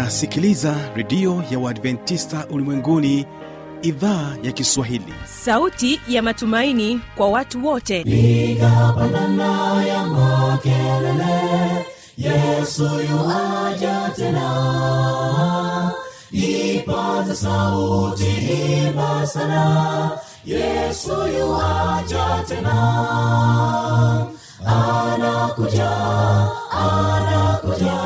unasikiliza redio ya uadventista ulimwenguni idhaa ya kiswahili. Sauti ya matumaini kwa watu wote. Nigapandana ya makelele yesu yuaja tena. Ipaza sauti imba sana yesu yuaja tena. Anakuja anakuja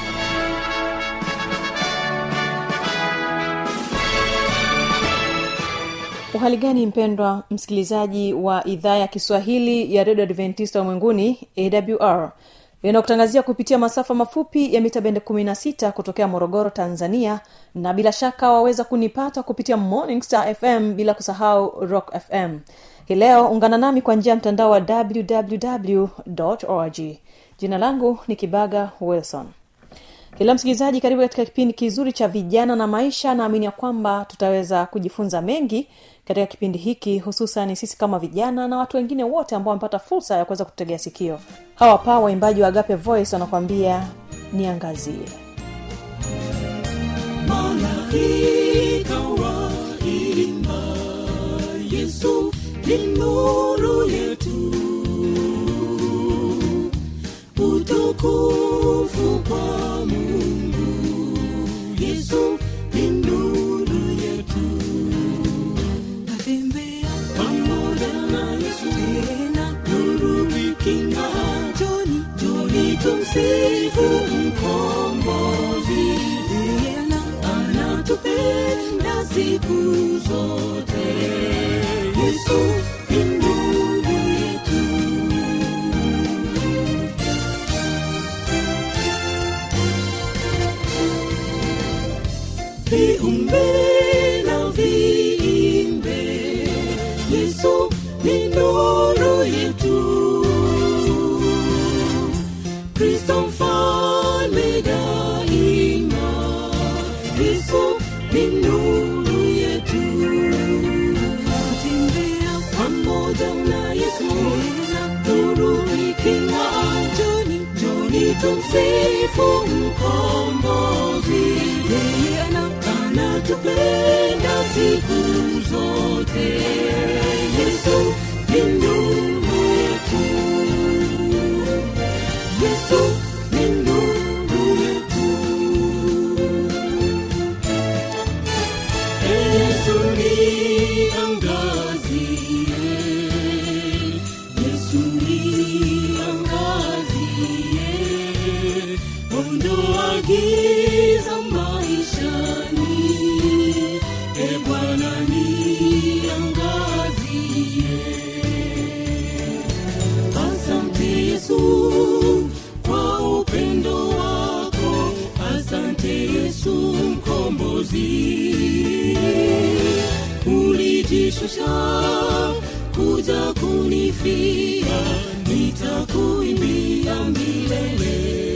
uhali gani mpendwa msikilizaji wa idhaa ya kiswahili ya redio adventista ulimwenguni awr inakutangazia kupitia masafa mafupi ya mita bende 16 kutokea morogoro tanzania na bila shaka waweza kunipata kupitia morning star fm bila kusahau rock fm hii leo ungana nami kwa njia ya mtandao wa www org. Jina langu ni kibaga wilson kila msikilizaji karibu katika kipindi kizuri cha vijana na maisha. Naamini ya kwamba tutaweza kujifunza mengi katika kipindi hiki hususan sisi kama vijana na watu wengine wote ambao wamepata fursa ya kuweza kutegea sikio. Hawa pa waimbaji wa agape voice wanakwambia niangazie. Malaika tumsifu mkombozi yeye ana- anatupenda siku zote. Yesu yesu yesu ni angazie mkombozi ulijishusha kuja kunifia nitakuimbia milele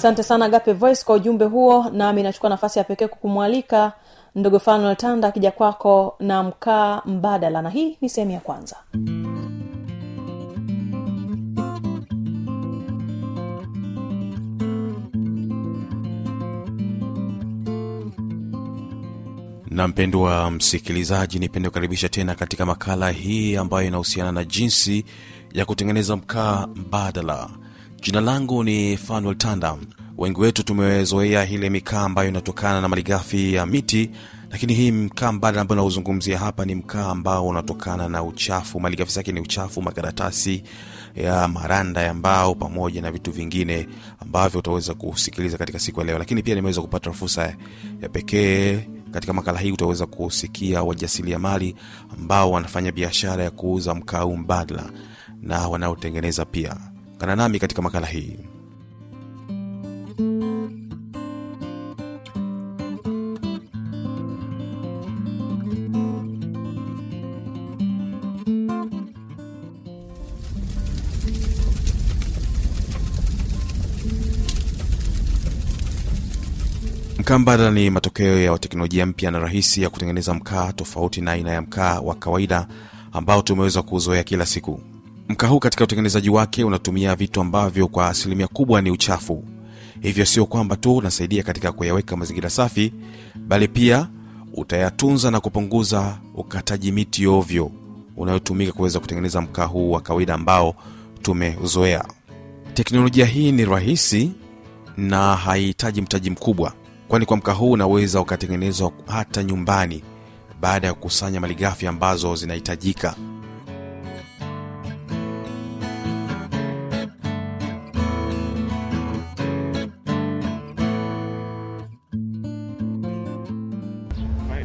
asante sana gape voice kwa ujumbe huo. Nami nachukua nafasi ya pekee kukumwalika ndogo fanuel tanda akija kwako na mkaa mbadala. Na hii ni sehemu ya kwanza. Na mpendwa msikilizaji nipende kukaribisha tena katika makala hii ambayo inahusiana na jinsi ya kutengeneza mkaa mbadala jina langu ni fanuel tanda. Wengi wetu tumezoea ile mikaa ambayo inatokana na malighafi ya miti lakini hii mkaa mbadala ambayo nauzungumzia hapa ni mkaa ambao unatokana na uchafu. Malighafi zake ni uchafu makaratasi ya maranda ya mbao pamoja na vitu vingine ambavyo utaweza kusikiliza katika siku ya leo. Lakini pia nimeweza kupata fursa ya pekee katika makala hii utaweza kusikia wajasiriamali ambao wanafanya biashara ya kuuza mkaa mbadala na wanaotengeneza pia kana nami katika makala hii. Mkaa mbadala ni matokeo ya teknolojia mpya na rahisi ya kutengeneza mkaa tofauti na aina ya mkaa wa kawaida ambao tumeweza kuzoea kila siku mkaa huu katika utengenezaji wake unatumia vitu ambavyo kwa asilimia kubwa ni uchafu. Hivyo sio kwamba tu unasaidia katika kuyaweka mazingira safi bali pia utayatunza na kupunguza ukataji miti ovyo unayotumika kuweza kutengeneza mkaa huu wa kawaida ambao tumeuzoea teknolojia hii ni rahisi na haihitaji mtaji mkubwa kwani kwa mkaa huu unaweza ukatengenezwa hata nyumbani baada ya kukusanya malighafi ambazo zinahitajika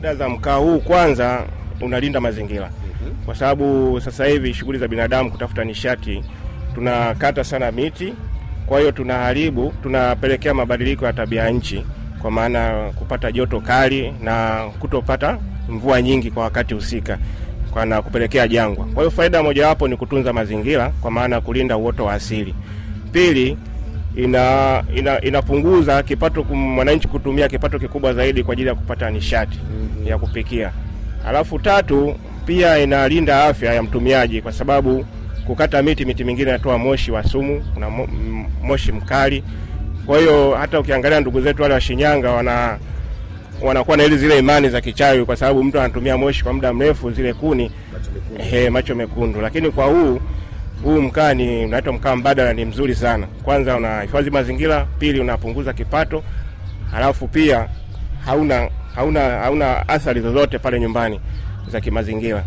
Faida za mkaa huu, kwanza unalinda mazingira, kwa sababu sasa hivi shughuli za binadamu kutafuta nishati, tunakata sana miti, kwa hiyo tunaharibu, tunapelekea mabadiliko ya tabia ya nchi, kwa maana kupata joto kali na kutopata mvua nyingi kwa wakati husika kwa na kupelekea jangwa. Kwa hiyo faida mojawapo ni kutunza mazingira, kwa maana ya kulinda uoto wa asili. Pili, ina, ina inapunguza kipato mwananchi kutumia kipato kikubwa zaidi kwa ajili ya kupata nishati ya kupikia. Alafu tatu, pia inalinda afya ya mtumiaji kwa sababu kukata miti, miti mingine inatoa moshi wa sumu, kuna moshi mkali. Kwa hiyo hata ukiangalia ndugu zetu wale wa Shinyanga wana wanakuwa na ile zile imani za kichawi, kwa sababu mtu anatumia moshi kwa muda mrefu, zile kuni he, macho mekundu. Lakini kwa huu huu mkaa ni unaitwa mkaa mbadala, ni mzuri sana. Kwanza unahifadhi mazingira, pili unapunguza kipato, halafu pia hauna hauna hauna athari zozote pale nyumbani za kimazingira.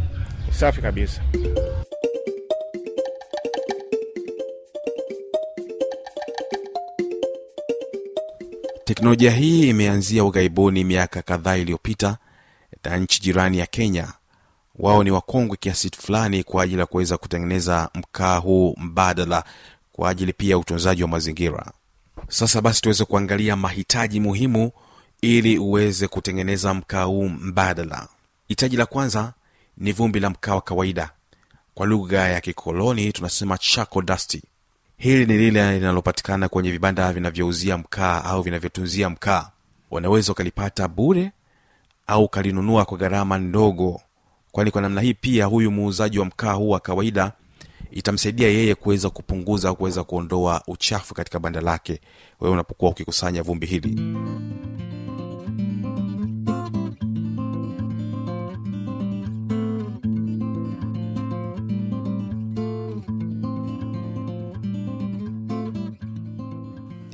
Safi kabisa. teknolojia hii imeanzia ughaibuni miaka kadhaa iliyopita na nchi jirani ya kenya wao ni wakongwe kiasi fulani kwa ajili ya kuweza kutengeneza mkaa huu mbadala kwa ajili pia ya utunzaji wa mazingira. Sasa basi tuweze kuangalia mahitaji muhimu ili uweze kutengeneza mkaa huu mbadala. Hitaji la kwanza ni vumbi la mkaa wa kawaida. Kwa lugha ya kikoloni tunasema charcoal dasti hili ni lile linalopatikana kwenye vibanda vinavyouzia mkaa au vinavyotunzia mkaa. Wanaweza ukalipata bure au ukalinunua kwa gharama ndogo kwani kwa namna hii pia huyu muuzaji wa mkaa huu wa kawaida itamsaidia yeye kuweza kupunguza au kuweza kuondoa uchafu katika banda lake. Wewe unapokuwa ukikusanya vumbi hili.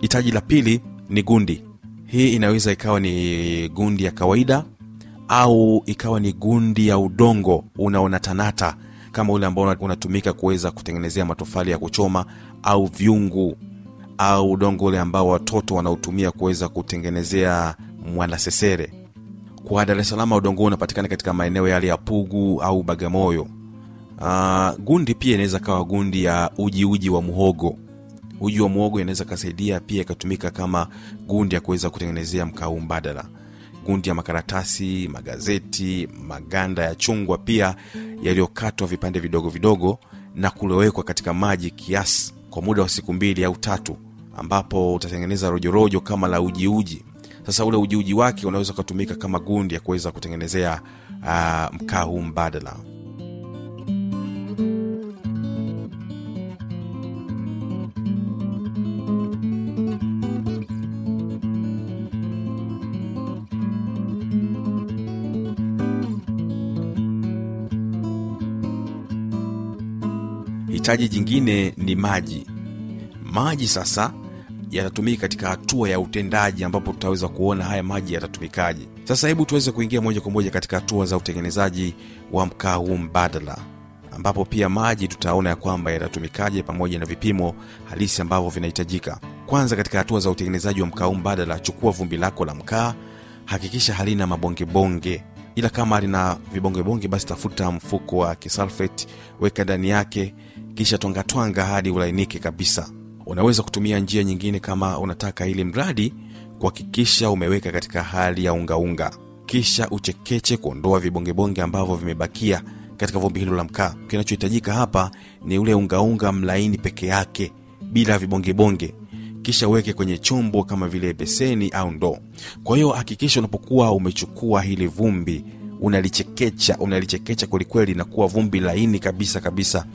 Hitaji la pili ni gundi. Hii inaweza ikawa ni gundi ya kawaida au ikawa ni gundi ya udongo unaonatanata kama ule ambao unatumika kuweza kutengenezea matofali ya kuchoma au vyungu au udongo ule ambao watoto wanaotumia kuweza kutengenezea mwanasesere. Kwa dar es salaam udongo huu unapatikana katika maeneo yale ya pugu au bagamoyo. Uh, gundi pia inaweza kawa gundi ya uji uji wa muhogo. Uji wa muhogo inaweza kasaidia pia ikatumika kama gundi ya kuweza kutengenezea mkau mbadala gundi ya makaratasi magazeti maganda ya chungwa pia yaliyokatwa vipande vidogo vidogo na kulowekwa katika maji kiasi kwa muda wa siku mbili au tatu ambapo utatengeneza rojorojo kama la ujiuji sasa ule ujiuji wake unaweza ukatumika kama gundi ya kuweza kutengenezea uh, mkaa huu mbadala hitaji jingine ni maji. Maji sasa yatatumika katika hatua ya utendaji ambapo tutaweza kuona haya maji yatatumikaje. Sasa hebu tuweze kuingia moja kwa moja katika hatua za utengenezaji wa mkaa huu mbadala ambapo pia maji tutaona ya kwamba yatatumikaje pamoja na vipimo halisi ambavyo vinahitajika. Kwanza katika hatua za utengenezaji wa mkaa huu mbadala chukua vumbi lako la mkaa hakikisha halina mabongebonge. Ila kama lina vibongebonge basi tafuta mfuko wa kisalfet weka ndani yake kisha twangatwanga hadi ulainike kabisa. Unaweza kutumia njia nyingine kama unataka ili mradi kuhakikisha umeweka katika hali ya ungaunga kisha uchekeche kuondoa vibongebonge ambavyo vimebakia katika vumbi hilo la mkaa. Kinachohitajika hapa ni ule ungaunga mlaini peke yake bila vibongebonge. Kisha uweke kwenye chombo kama vile beseni au ndoo. Kwa hiyo hakikisha unapokuwa umechukua hili vumbi unalichekecha unalichekecha kwelikweli na kuwa vumbi laini kabisa kabisa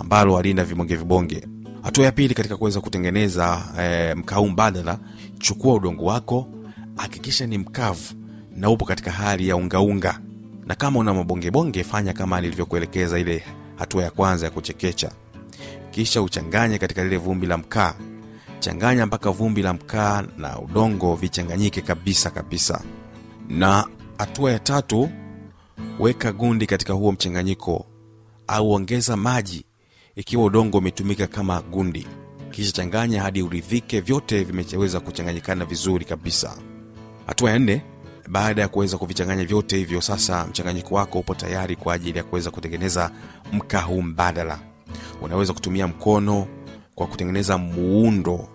ambalo halina vibonge vibonge. Hatua ya pili katika kuweza kutengeneza e, mkaa mbadala chukua udongo wako hakikisha ni mkavu na upo katika hali ya ungaunga na kama una mabongebonge fanya kama nilivyokuelekeza ile hatua ya kwanza ya kuchekecha. Kisha uchanganye katika lile vumbi la mkaa. Changanya mpaka vumbi la mkaa na udongo vichanganyike kabisa kabisa. Na hatua ya tatu weka gundi katika huo mchanganyiko au ongeza maji ikiwa udongo umetumika kama gundi. Kisha changanya hadi uridhike vyote vimeweza kuchanganyikana vizuri kabisa. Hatua ya nne baada ya kuweza kuvichanganya vyote hivyo sasa mchanganyiko wako upo tayari kwa ajili ya kuweza kutengeneza mkaa huu mbadala. Unaweza kutumia mkono kwa kutengeneza muundo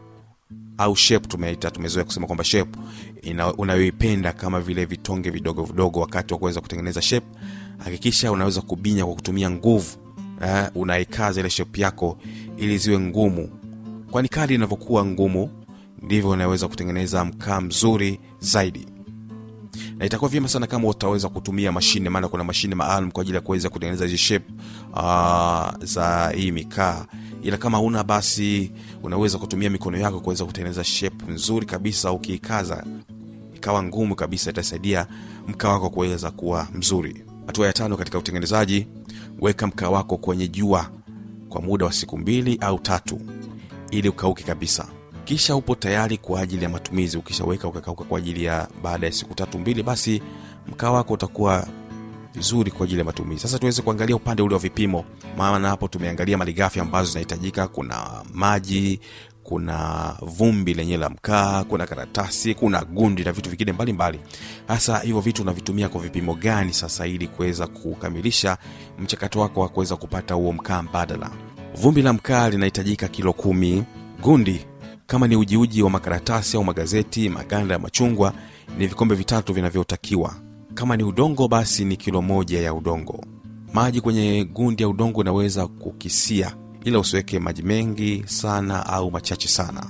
au shape tumeita tumezoea kusema kwamba shape unayoipenda kama vile vitonge vidogo vidogo wakati wa kuweza kutengeneza shape hakikisha unaweza kubinya kwa kutumia nguvu eh, unaikaza ile shape yako ili ziwe ngumu. Kwani kadi inavyokuwa ngumu ndivyo unaweza kutengeneza mkaa mzuri zaidi. Na itakuwa vyema sana kama utaweza kutumia mashine maana kuna mashine maalum kwa ajili ya kuweza kutengeneza hizi shape uh, za hii mikaa ila kama una basi unaweza kutumia mikono yako kuweza kutengeneza shape nzuri kabisa ukiikaza ikawa ngumu kabisa itasaidia mkaa wako kuweza kuwa mzuri. Hatua ya tano katika utengenezaji weka mkaa wako kwenye jua kwa muda wa siku mbili au tatu ili ukauke kabisa. Kisha upo tayari kwa ajili ya matumizi. Ukishaweka ukakauka kwa ajili ya baada ya siku tatu mbili basi mkaa wako utakuwa vizuri kwa ajili ya matumizi. Sasa tuweze kuangalia upande ule wa vipimo maana hapo tumeangalia malighafi ambazo zinahitajika. Kuna maji kuna vumbi lenyewe la mkaa kuna karatasi kuna gundi na vitu vingine mbalimbali. Hasa hivyo vitu unavitumia kwa vipimo gani sasa ili kuweza kukamilisha mchakato wako wa kuweza kupata huo mkaa mbadala? Vumbi la mkaa linahitajika kilo kumi. Gundi kama ni ujiuji wa makaratasi au magazeti maganda ya machungwa ni vikombe vitatu vinavyotakiwa kama ni udongo basi ni kilo moja ya udongo. Maji kwenye gundi ya udongo unaweza kukisia ila usiweke maji mengi sana au machache sana.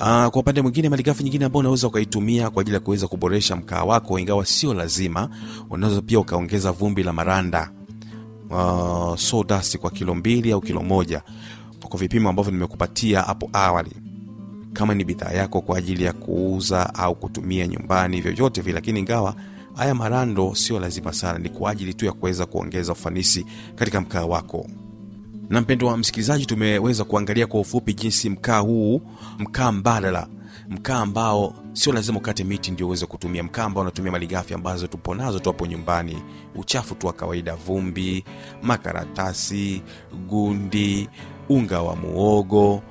Aa, kwa upande mwingine malighafi nyingine ambao unaweza ukaitumia kwa ajili ya kuweza kuboresha mkaa wako ingawa sio lazima unaweza pia ukaongeza vumbi la maranda. Uh, kwa kilo mbili au kilo moja kwa vipimo ambavyo nimekupatia hapo awali. Kama ni bidhaa yako kwa ajili ya kuuza au kutumia nyumbani vyovyote vile lakini ingawa haya marando sio lazima sana ni kwa ajili tu ya kuweza kuongeza ufanisi katika mkaa wako. Na mpendo wa msikilizaji tumeweza kuangalia kwa ufupi jinsi mkaa huu mkaa mbadala mkaa ambao sio lazima ukate miti ndio uweze kutumia mkaa ambao unatumia malighafi ambazo tupo nazo tu hapo nyumbani. Uchafu tu wa kawaida vumbi makaratasi gundi unga wa muogo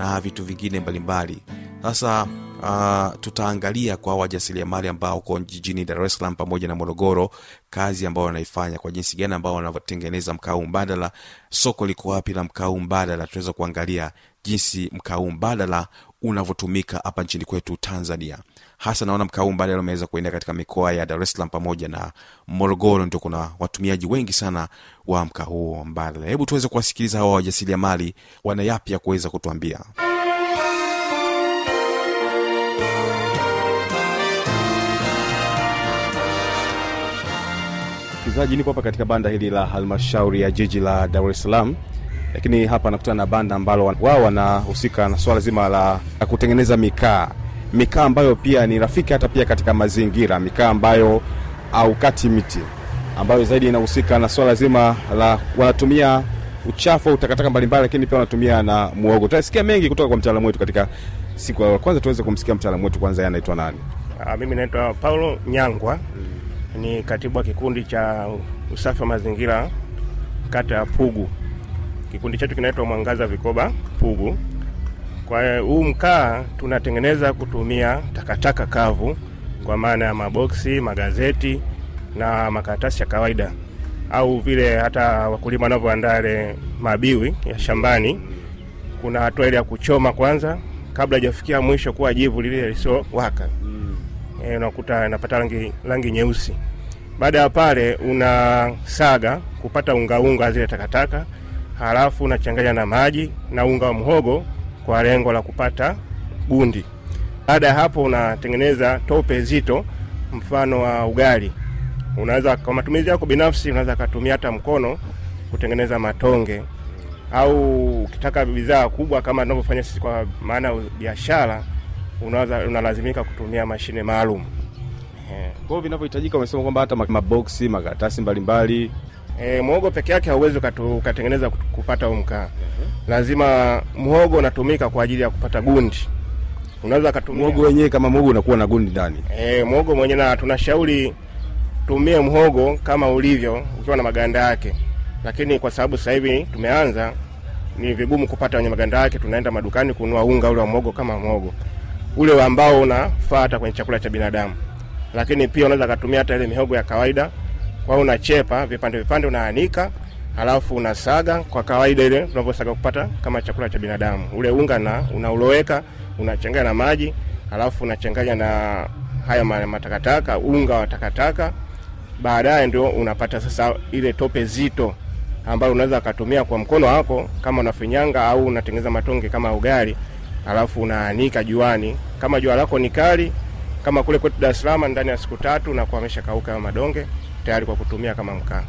na vitu vingine mbalimbali. Sasa uh, tutaangalia kwa wajasiriamali ambao uko jijini dar es salaam pamoja na morogoro kazi ambao wanaifanya kwa jinsi gani ambao wanavyotengeneza mkaa mbadala soko liko wapi la mkaa mbadala. Tunaweza kuangalia jinsi mkaa mbadala unavyotumika hapa nchini kwetu tanzania hasa naona mkaa mbadala umeweza kuenda katika mikoa ya dar es salaam pamoja na morogoro ndio kuna watumiaji wengi sana wa mkaa huo mbadala hebu tuweze kuwasikiliza hawa wajasiriamali wana yapya kuweza kutuambia. Msikilizaji nipo hapa katika banda hili la halmashauri ya jiji la dar es salaam lakini hapa nakutana na banda ambalo wao wanahusika na swala zima la kutengeneza mikaa mikaa ambayo pia ni rafiki hata pia katika mazingira mikaa ambayo haukati miti ambayo zaidi inahusika na swala zima la wanatumia uchafu au takataka mbalimbali lakini pia wanatumia na muogo tutasikia mengi kutoka kwa mtaalamu wetu katika siku ya kwanza tuweze kumsikia mtaalamu wetu kwanza anaitwa nani Aa, mimi naitwa Paulo Nyangwa, ni katibu wa kikundi cha usafi wa mazingira kata ya Pugu. Kikundi chetu kinaitwa Mwangaza Vikoba Pugu. Kwa huu mkaa tunatengeneza kutumia takataka kavu, kwa maana ya maboksi, magazeti na makaratasi ya kawaida, au vile hata wakulima wanavyoandaa yale mabiwi ya shambani. Kuna hatua ile ya kuchoma kwanza kabla hajafikia mwisho kuwa jivu lile lisiowaka. E, unakuta inapata rangi, rangi nyeusi. Baada ya pale unasaga kupata ungaunga zile takataka, halafu unachanganya na maji na unga wa mhogo kwa lengo la kupata gundi. Baada ya hapo unatengeneza tope zito, mfano wa ugali. Unaweza kwa matumizi yako binafsi, unaweza kutumia hata mkono kutengeneza matonge au ukitaka bidhaa kubwa kama tunavyofanya sisi kwa maana ya biashara, unaweza unalazimika kutumia mashine maalum. Eh, kwa hiyo vinavyohitajika umesema kwamba hata ma- maboksi makaratasi mbalimbali E, mwogo peke yake hauwezi ukatengeneza kupata huu mkaa. Lazima mhogo unatumika kwa ajili ya kupata gundi. Unaweza kutumia mwogo wenyewe kama mwogo unakuwa na gundi ndani e, mwogo mwenyewe, na tunashauri tumie mhogo kama ulivyo ukiwa na maganda yake, lakini kwa sababu sasa hivi tumeanza, ni vigumu kupata wenye maganda yake. Tunaenda madukani kununua unga ule wa mhogo kama mhogo ule ambao unafaa hata kwenye chakula cha binadamu, lakini pia unaweza kutumia hata ile mihogo ya kawaida. Kwa hiyo unachepa vipande vipande, unaanika halafu unasaga kwa kawaida ile tunavyosaga kupata kama chakula cha binadamu. Ule unga na unauloweka unachanganya na maji, halafu unachanganya na haya matakataka, unga wa takataka. Baadaye ndio unapata sasa ile tope zito ambayo unaweza ukatumia kwa mkono wako kama unafinyanga au unatengeneza matonge kama ugali, halafu unaanika juani. Kama jua lako ni kali kama kule kwetu Dar es ndani ya siku tatu unakuwa ameshakauka kauka madonge tayari kwa kutumia kama mkaa.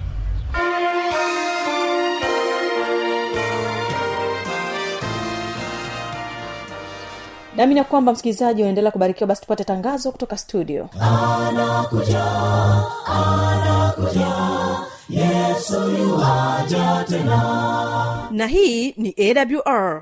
ya kwamba msikilizaji unaendelea kubarikiwa basi tupate tangazo kutoka studio. Na hii ni awr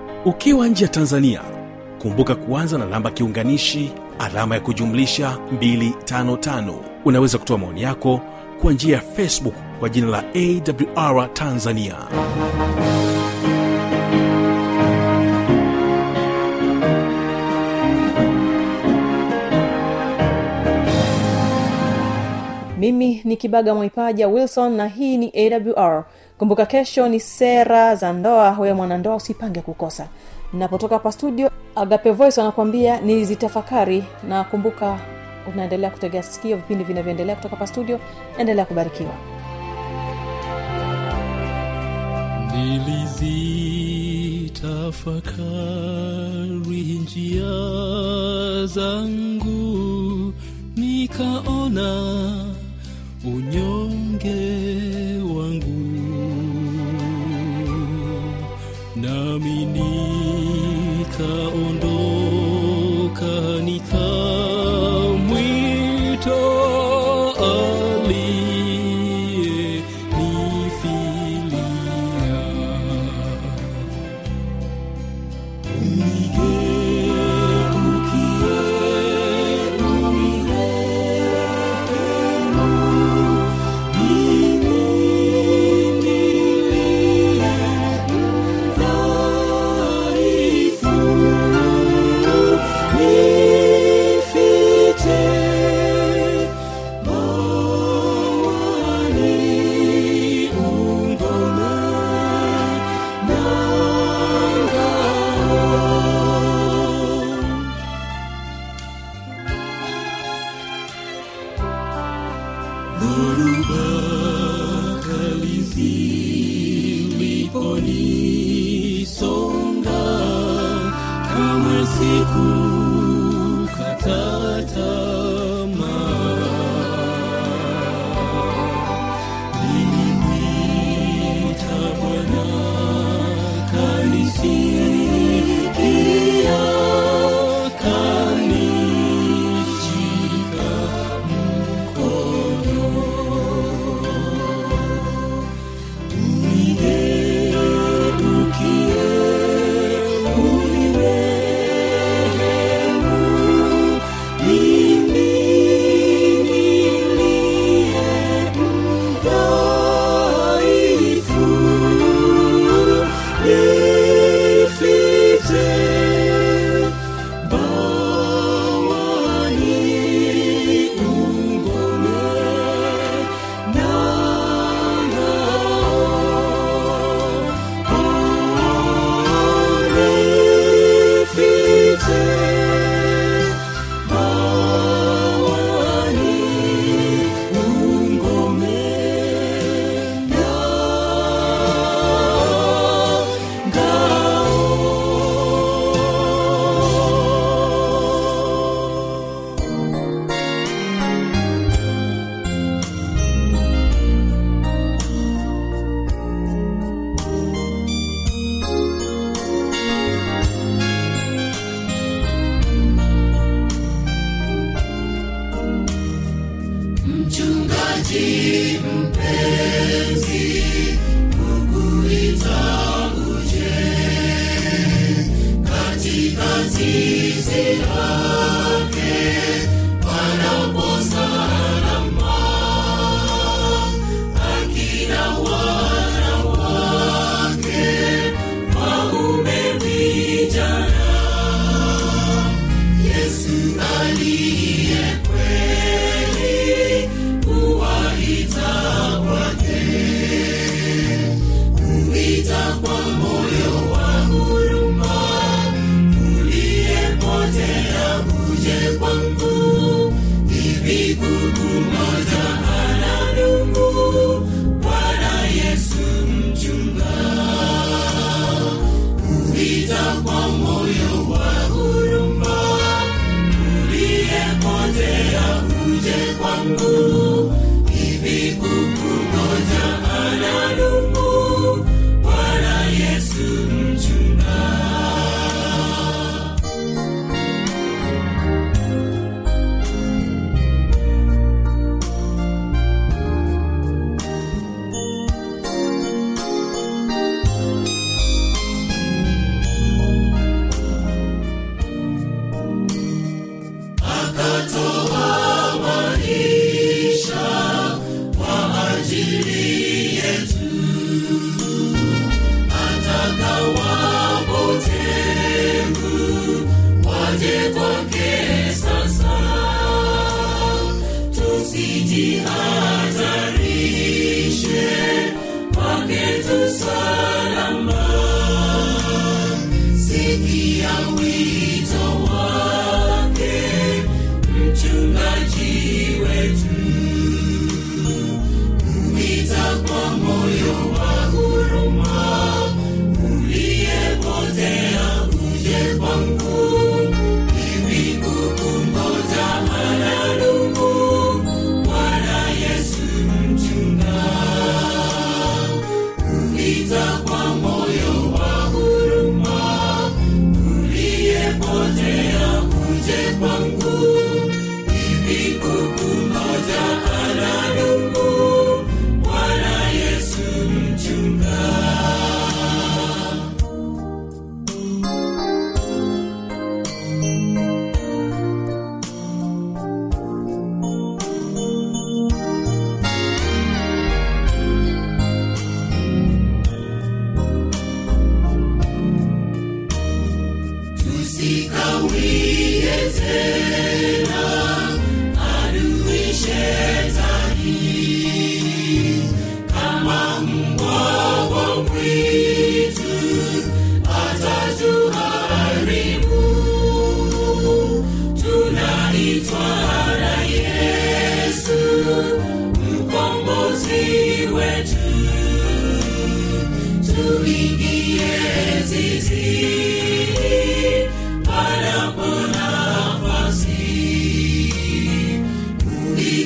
ukiwa nje ya tanzania kumbuka kuanza na namba kiunganishi alama ya kujumlisha 255 unaweza kutoa maoni yako kwa njia ya facebook kwa jina la awr tanzania. Mimi ni kibaga mwaipaja wilson na hii ni awr kumbuka kesho ni sera za ndoa huyo mwanandoa usipange kukosa. Napotoka hapa studio agape voice wanakuambia nilizitafakari na kumbuka unaendelea kutegea sikio vipindi vinavyoendelea kutoka hapa studio. Endelea kubarikiwa. Nilizitafakari njia zangu nikaona unyonge kami nikaondoka nika waje kwake sasa, tusijihatarishe Amen.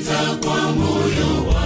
sikiliza moyo wa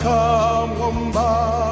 come on by.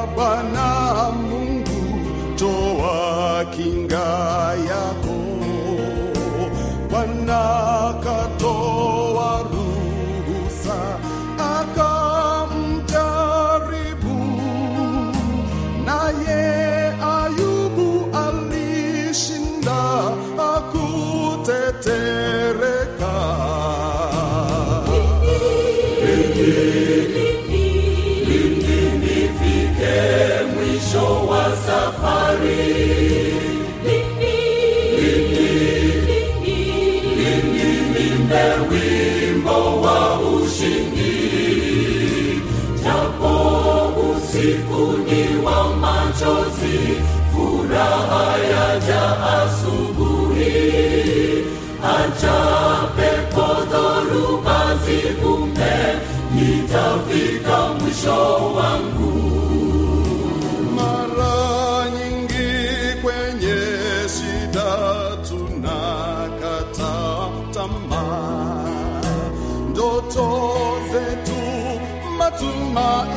hata pepo dhoruba zivume, nitafika tunakata tamaa, ndoto zetu matumaini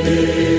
Amen.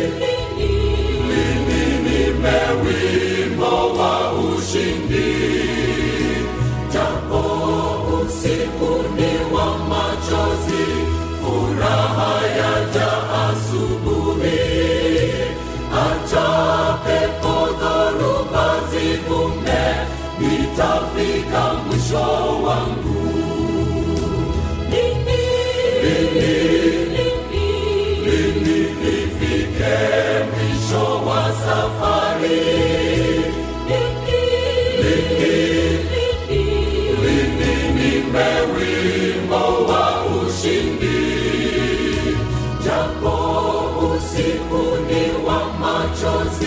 Muchos